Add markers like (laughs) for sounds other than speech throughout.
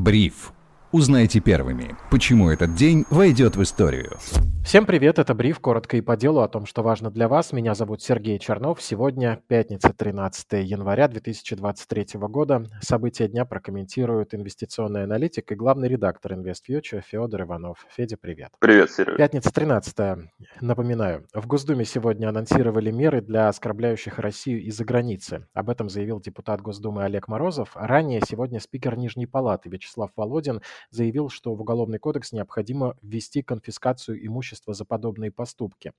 Бриф. Узнайте первыми, почему этот день войдет в историю. Всем привет, это Бриф, коротко и по делу о том, что важно для вас. Меня зовут Сергей Чернов. Сегодня пятница, 13 января 2023 года. События дня прокомментирует инвестиционный аналитик и главный редактор InvestFuture Федор Иванов. Федя, привет. Привет, Серега. Пятница 13 Напоминаю, в Госдуме сегодня анонсировали меры для оскорбляющих Россию из-за границы. Об этом заявил депутат Госдумы Олег Морозов. Ранее сегодня спикер Нижней Палаты Вячеслав Володин заявил, что в Уголовный кодекс необходимо ввести конфискацию имущества за подобные поступки.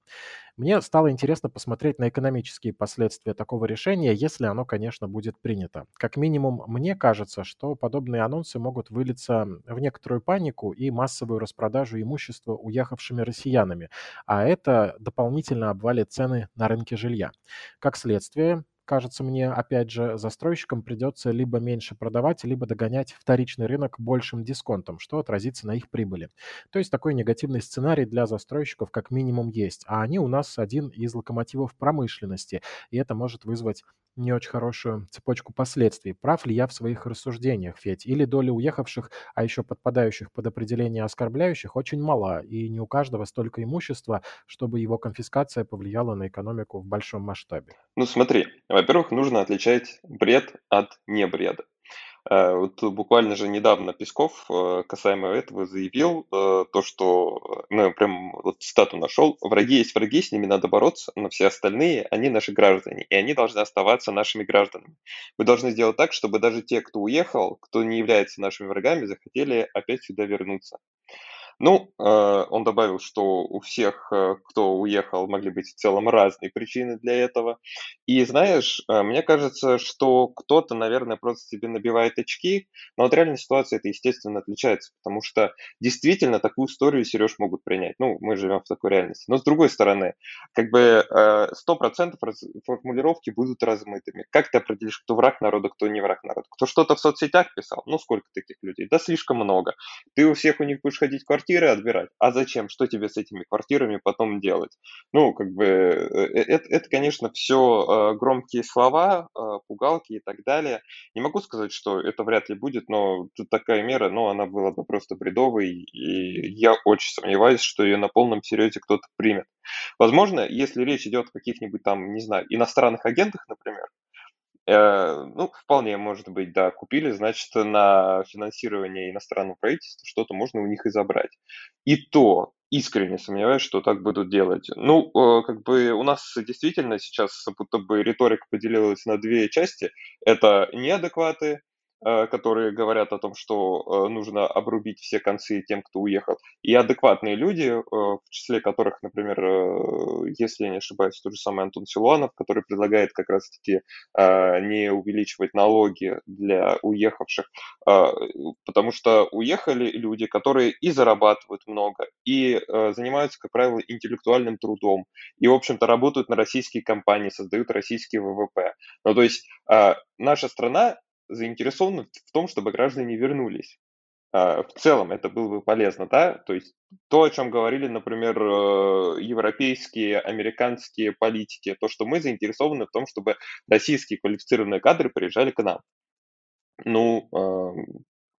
Мне стало интересно посмотреть на экономические последствия такого решения, если оно, конечно, будет принято. Как минимум, мне кажется, что подобные анонсы могут вылиться в некоторую панику и массовую распродажу имущества уехавшими россиянами, а это дополнительно обвалит цены на рынке жилья. Как следствие, кажется мне, опять же, застройщикам придется либо меньше продавать, либо догонять вторичный рынок большим дисконтом, что отразится на их прибыли. То есть такой негативный сценарий для застройщиков как минимум есть. А они у нас один из локомотивов промышленности, и это может вызвать не очень хорошую цепочку последствий. Прав ли я в своих рассуждениях, Федь? Или доля уехавших, а еще подпадающих под определение оскорбляющих, очень мала, и не у каждого столько имущества, чтобы его конфискация повлияла на экономику в большом масштабе? Ну смотри, во-первых, нужно отличать бред от небреда. Э, вот буквально же недавно Песков э, касаемо этого заявил э, то, что, ну, прям вот цитату нашел, «Враги есть враги, с ними надо бороться, но все остальные, они наши граждане, и они должны оставаться нашими гражданами. Мы должны сделать так, чтобы даже те, кто уехал, кто не является нашими врагами, захотели опять сюда вернуться». Ну, э, он добавил, что у всех, э, кто уехал, могли быть в целом разные причины для этого. И знаешь, э, мне кажется, что кто-то, наверное, просто себе набивает очки, но от реальной ситуации это, естественно, отличается, потому что действительно такую историю, Сереж, могут принять. Ну, мы живем в такой реальности. Но с другой стороны, как бы сто процентов формулировки будут размытыми. Как ты определишь, кто враг народа, кто не враг народа? Кто что-то в соцсетях писал? Ну, сколько таких людей? Да слишком много. Ты у всех у них будешь ходить в квартиру, квартиры отбирать. А зачем? Что тебе с этими квартирами потом делать? Ну, как бы, это, это конечно, все громкие слова, пугалки и так далее. Не могу сказать, что это вряд ли будет, но тут такая мера, но она была бы просто бредовой, и я очень сомневаюсь, что ее на полном серьезе кто-то примет. Возможно, если речь идет о каких-нибудь там, не знаю, иностранных агентах, например, Э, ну, вполне может быть, да. Купили, значит, на финансирование иностранного правительства что-то можно у них и забрать. И то искренне сомневаюсь, что так будут делать. Ну, э, как бы у нас действительно сейчас будто бы риторика поделилась на две части. Это неадекваты, Э, которые говорят о том, что э, нужно обрубить все концы тем, кто уехал, и адекватные люди, э, в числе которых, например, если я не ошибаюсь, тот же самый Антон Силуанов, который предлагает как раз-таки не увеличивать налоги для уехавших, потому что уехали люди, которые и зарабатывают много, и занимаются, как правило, интеллектуальным трудом, и, в общем-то, работают на российские компании, создают российские ВВП. Ну, то есть наша страна заинтересованы в том, чтобы граждане вернулись. А, в целом это было бы полезно, да, то есть то, о чем говорили, например, э, европейские, американские политики, то, что мы заинтересованы в том, чтобы российские квалифицированные кадры приезжали к нам. Ну,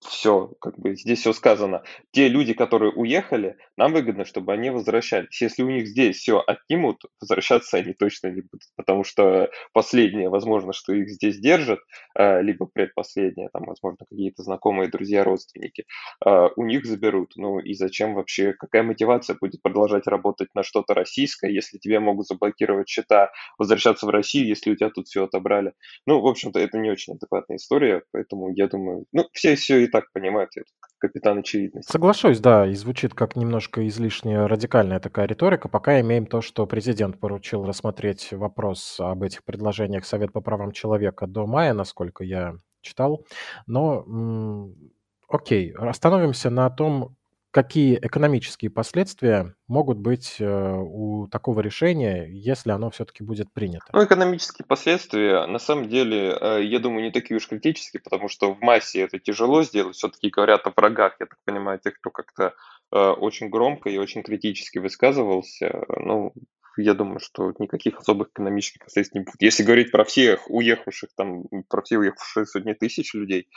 все, как бы здесь все сказано. Те люди, которые уехали, нам выгодно, чтобы они возвращались. Если у них здесь все отнимут, возвращаться они точно не будут, потому что последнее, возможно, что их здесь держат, э, либо предпоследнее, там, возможно, какие-то знакомые, друзья, родственники, э, у них заберут. Ну и зачем вообще, какая мотивация будет продолжать работать на что-то российское, если тебе могут заблокировать счета, возвращаться в Россию, если у тебя тут все отобрали. Ну, в общем-то, это не очень адекватная история, поэтому я думаю, ну, все все так понимают, я капитан очевидности. Соглашусь, да, и звучит как немножко излишне радикальная такая риторика. Пока имеем то, что президент поручил рассмотреть вопрос об этих предложениях Совет по правам человека до мая, насколько я читал. Но, окей, остановимся на том, какие экономические последствия могут быть э, у такого решения, если оно все-таки будет принято? Ну, экономические последствия, на самом деле, э, я думаю, не такие уж критические, потому что в массе это тяжело сделать. Все-таки говорят о врагах, я так понимаю, тех, кто как-то э, очень громко и очень критически высказывался. Ну, я думаю, что никаких особых экономических последствий не будет. Если говорить про всех уехавших, там, про все уехавшие сотни тысяч людей,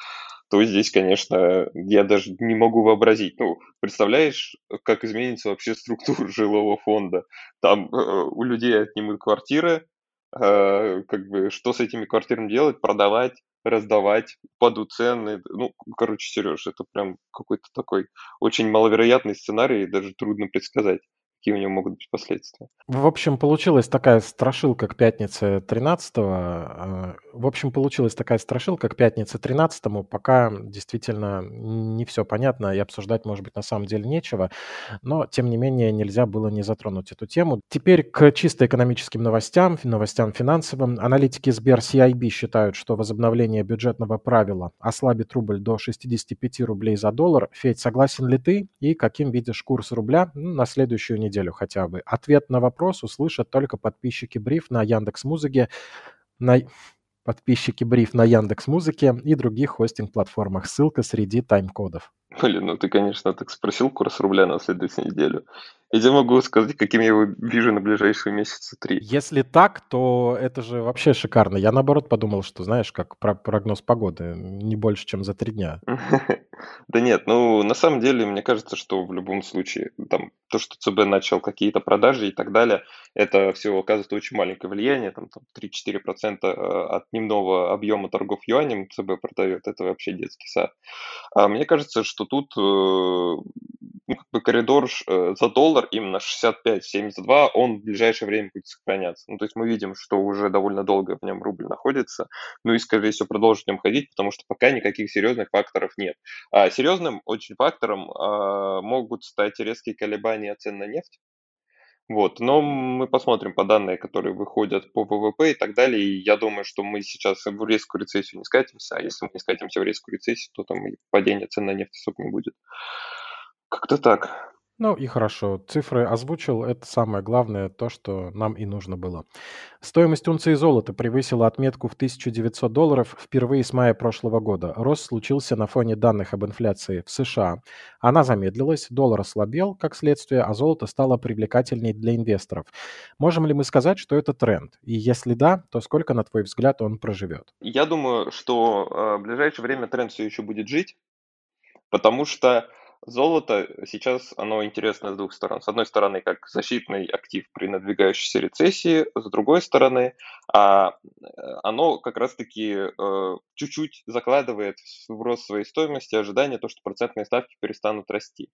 то здесь, конечно, я даже не могу вообразить. Ну, представляешь, как изменится вообще структура (laughs) жилого фонда? Там э, у людей отнимут квартиры, э, как бы что с этими квартирами делать? Продавать, раздавать, падут цены. Ну, короче, Сереж, это прям какой-то такой очень маловероятный сценарий, даже трудно предсказать какие у него могут быть последствия. В общем, получилась такая страшилка к пятнице 13 а, В общем, получилась такая страшилка к пятнице 13 пока действительно не все понятно и обсуждать, может быть, на самом деле нечего. Но, тем не менее, нельзя было не затронуть эту тему. Теперь к чисто экономическим новостям, новостям финансовым. Аналитики Сбер CIB считают, что возобновление бюджетного правила ослабит рубль до 65 рублей за доллар. Федь, согласен ли ты? И каким видишь курс рубля на следующую неделю? Неделю хотя бы. Ответ на вопрос услышат только подписчики Бриф на Яндекс Музыке, на подписчики Бриф на Яндекс Музыке и других хостинг-платформах. Ссылка среди тайм-кодов. Блин, ну ты, конечно, так спросил курс рубля на следующую неделю. Я тебе могу сказать, каким я его вижу на ближайшие месяцы три. Если так, то это же вообще шикарно. Я наоборот подумал, что, знаешь, как про прогноз погоды, не больше, чем за три дня. (laughs) Да нет, ну, на самом деле, мне кажется, что в любом случае, там, то, что ЦБ начал какие-то продажи и так далее, это все оказывает очень маленькое влияние, там, там 3-4% э, от дневного объема торгов юанем ЦБ продает, это вообще детский сад. А мне кажется, что тут э, ну, как бы коридор э, за доллар именно 65-72, он в ближайшее время будет сохраняться. Ну, то есть мы видим, что уже довольно долго в нем рубль находится, ну и, скорее всего, продолжит в нем ходить, потому что пока никаких серьезных факторов нет. А серьезным очень фактором а, могут стать резкие колебания цен на нефть, вот, но мы посмотрим по данным, которые выходят по ВВП и так далее. И я думаю, что мы сейчас в резкую рецессию не скатимся, а если мы не скатимся в резкую рецессию, то там и падение цен на нефть особо не будет. Как-то так. Ну и хорошо, цифры озвучил, это самое главное, то, что нам и нужно было. Стоимость унции золота превысила отметку в 1900 долларов впервые с мая прошлого года. Рост случился на фоне данных об инфляции в США. Она замедлилась, доллар ослабел, как следствие, а золото стало привлекательней для инвесторов. Можем ли мы сказать, что это тренд? И если да, то сколько, на твой взгляд, он проживет? Я думаю, что э, в ближайшее время тренд все еще будет жить, потому что Золото сейчас, оно интересно с двух сторон. С одной стороны, как защитный актив при надвигающейся рецессии, с другой стороны, а, оно как раз-таки э, чуть-чуть закладывает в рост своей стоимости ожидание то, что процентные ставки перестанут расти.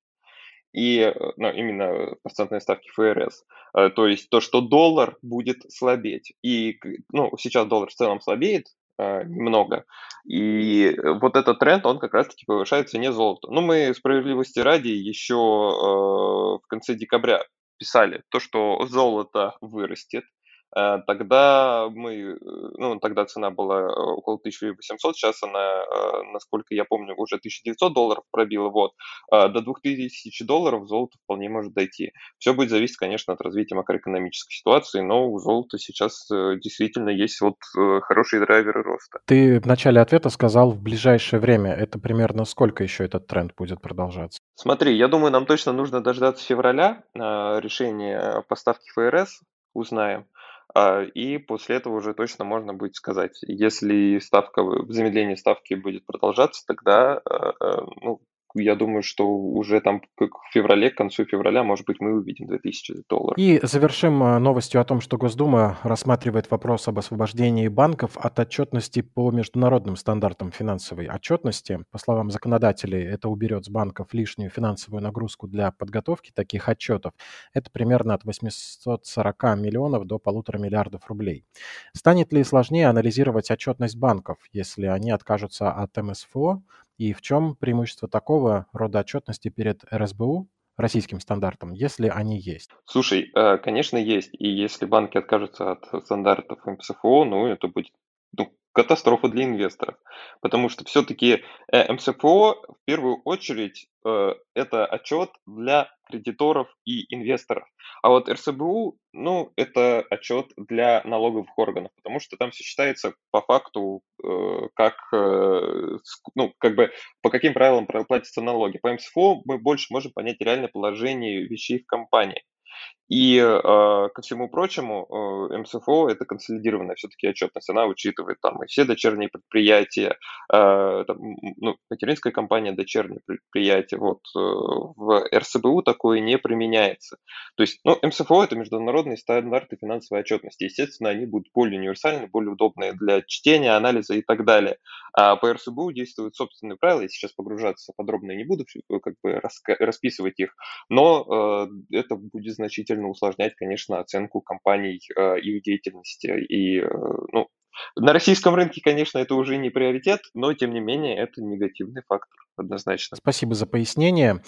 И э, ну, именно процентные ставки ФРС. Э, то есть то, что доллар будет слабеть. И ну, сейчас доллар в целом слабеет, немного. И вот этот тренд, он как раз-таки повышает цене золота. Ну, мы справедливости ради еще э, в конце декабря писали то, что золото вырастет, Э, тогда мы, э, ну, тогда цена была э, около 1800, сейчас она, насколько я помню, уже 1900 долларов пробила, вот, до 2000 долларов золото вполне может дойти. Все будет зависеть, конечно, от развития макроэкономической ситуации, но у золота сейчас действительно есть вот хорошие драйверы роста. Ты в начале ответа сказал в ближайшее время. Это примерно сколько еще этот тренд будет продолжаться? Смотри, я думаю, нам точно нужно дождаться февраля решения поставки ФРС, узнаем. А, и после этого уже точно можно будет сказать, если ставка, замедление ставки будет продолжаться, тогда э, э, ну, я думаю, что уже там к феврале, к концу февраля, может быть, мы увидим 2000 долларов. И завершим э, новостью о том, что Госдума рассматривает вопрос об освобождении банков от отчетности по международным стандартам финансовой отчетности. По словам законодателей, это уберет с банков лишнюю финансовую нагрузку для подготовки таких отчетов. Это примерно от 840 миллионов до полутора миллиардов рублей. Станет ли сложнее анализировать отчетность банков, если они откажутся от МСФО, и в чем преимущество такого рода отчетности перед РСБУ, российским стандартом, если они есть? Слушай, э, конечно, есть. И если банки откажутся от стандартов МСФО, ну, это будет ну, катастрофа для инвесторов. Потому что все-таки э, МСФО в первую очередь э, это отчет для кредиторов и инвесторов. А вот РСБУ, ну, это отчет для налоговых органов, потому что там все считается по факту, э, как, ну, как бы по каким правилам платятся налоги. По МСФО мы больше можем понять реальное положение вещей в компании. И э, ко всему прочему, э, МСФО – это консолидированная все-таки отчетность. Она учитывает там и все дочерние предприятия, э, там, ну, материнская компания, дочерние предприятия. Вот э, в РСБУ такое не применяется. То есть, ну, МСФО – это международные стандарты финансовой отчетности. Естественно, они будут более универсальны, более удобные для чтения, анализа и так далее. А по РСБУ действуют собственные правила. Я сейчас погружаться подробно не буду, как бы расписывать их, но это будет значительно сильно усложнять, конечно, оценку компаний, э, их деятельности. И, э, ну, на российском рынке, конечно, это уже не приоритет, но, тем не менее, это негативный фактор однозначно. Спасибо за пояснение.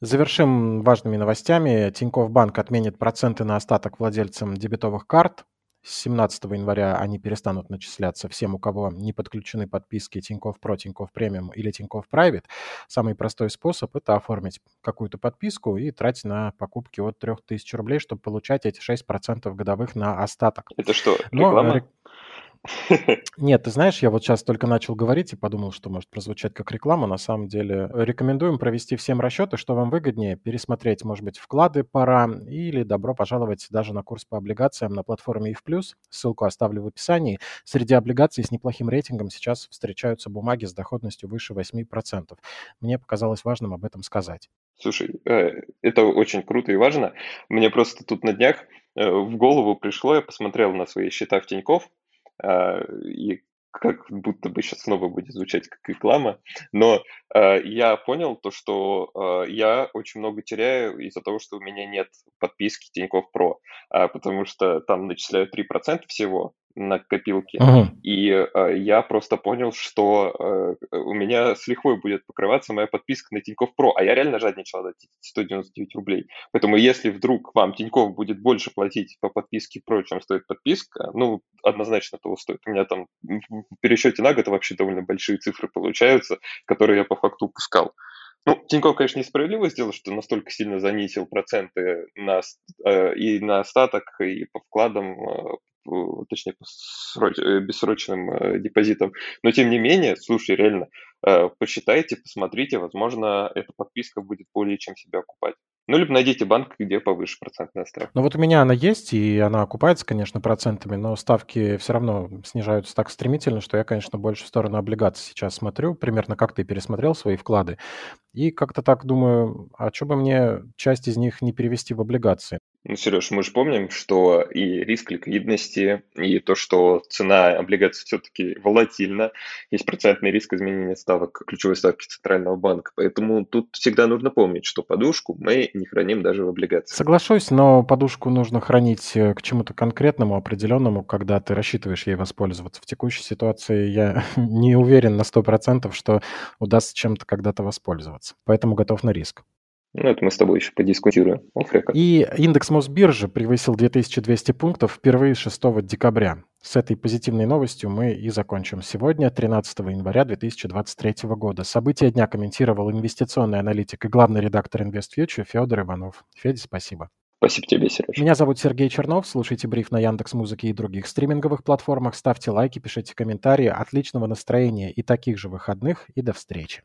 Завершим важными новостями. Тинькофф Банк отменит проценты на остаток владельцам дебетовых карт. С 17 января они перестанут начисляться всем, у кого не подключены подписки Тинькофф Про, Тинькофф Премиум или Тинькофф Private. Самый простой способ – это оформить какую-то подписку и тратить на покупки от 3000 рублей, чтобы получать эти 6% годовых на остаток. Это что, реклама? Но, (laughs) нет, ты знаешь, я вот сейчас только начал говорить и подумал, что может прозвучать как реклама. На самом деле рекомендуем провести всем расчеты, что вам выгоднее, пересмотреть, может быть, вклады пора или добро пожаловать даже на курс по облигациям на платформе EF+. Ссылку оставлю в описании. Среди облигаций с неплохим рейтингом сейчас встречаются бумаги с доходностью выше 8%. Мне показалось важным об этом сказать. Слушай, э, это очень круто и важно. Мне просто тут на днях э, в голову пришло, я посмотрел на свои счета в Тинькофф, и как будто бы сейчас снова будет звучать как реклама, но э, я понял то, что э, я очень много теряю из-за того, что у меня нет подписки Тинькофф Про, э, потому что там начисляют 3% всего, на копилке. Uh-huh. И э, я просто понял, что э, у меня с лихвой будет покрываться моя подписка на Тинькофф Про, а я реально жадничал дать 199 рублей. Поэтому если вдруг вам Тинькофф будет больше платить по подписке Про, чем стоит подписка, ну, однозначно того стоит. У меня там в пересчете на год вообще довольно большие цифры получаются, которые я по факту упускал. Ну, Тинькофф, конечно, несправедливо сделал, что настолько сильно занизил проценты на, э, и на остаток, и по вкладам, э, точнее, по сроч, э, бессрочным э, депозитам. Но, тем не менее, слушай, реально, э, посчитайте, посмотрите, возможно, эта подписка будет более чем себя окупать. Ну, либо найдите банк, где повыше процентная ставка. Ну, вот у меня она есть, и она окупается, конечно, процентами, но ставки все равно снижаются так стремительно, что я, конечно, больше в сторону облигаций сейчас смотрю, примерно как ты пересмотрел свои вклады, и как-то так думаю, а что бы мне часть из них не перевести в облигации? Ну, Сереж, мы же помним, что и риск ликвидности, и то, что цена облигаций все-таки волатильна, есть процентный риск изменения ставок, ключевой ставки Центрального банка. Поэтому тут всегда нужно помнить, что подушку мы не храним даже в облигациях. Соглашусь, но подушку нужно хранить э, к чему-то конкретному, определенному, когда ты рассчитываешь ей воспользоваться. В текущей ситуации я (laughs) не уверен на 100%, что удастся чем-то когда-то воспользоваться. Поэтому готов на риск. Ну, это мы с тобой еще подискутируем. И индекс Мосбиржи превысил 2200 пунктов впервые 6 декабря. С этой позитивной новостью мы и закончим сегодня, 13 января 2023 года. События дня комментировал инвестиционный аналитик и главный редактор InvestFuture Федор Иванов. Федя, спасибо. Спасибо тебе, Сереж. Меня зовут Сергей Чернов. Слушайте бриф на Яндекс Музыке и других стриминговых платформах. Ставьте лайки, пишите комментарии. Отличного настроения и таких же выходных. И до встречи.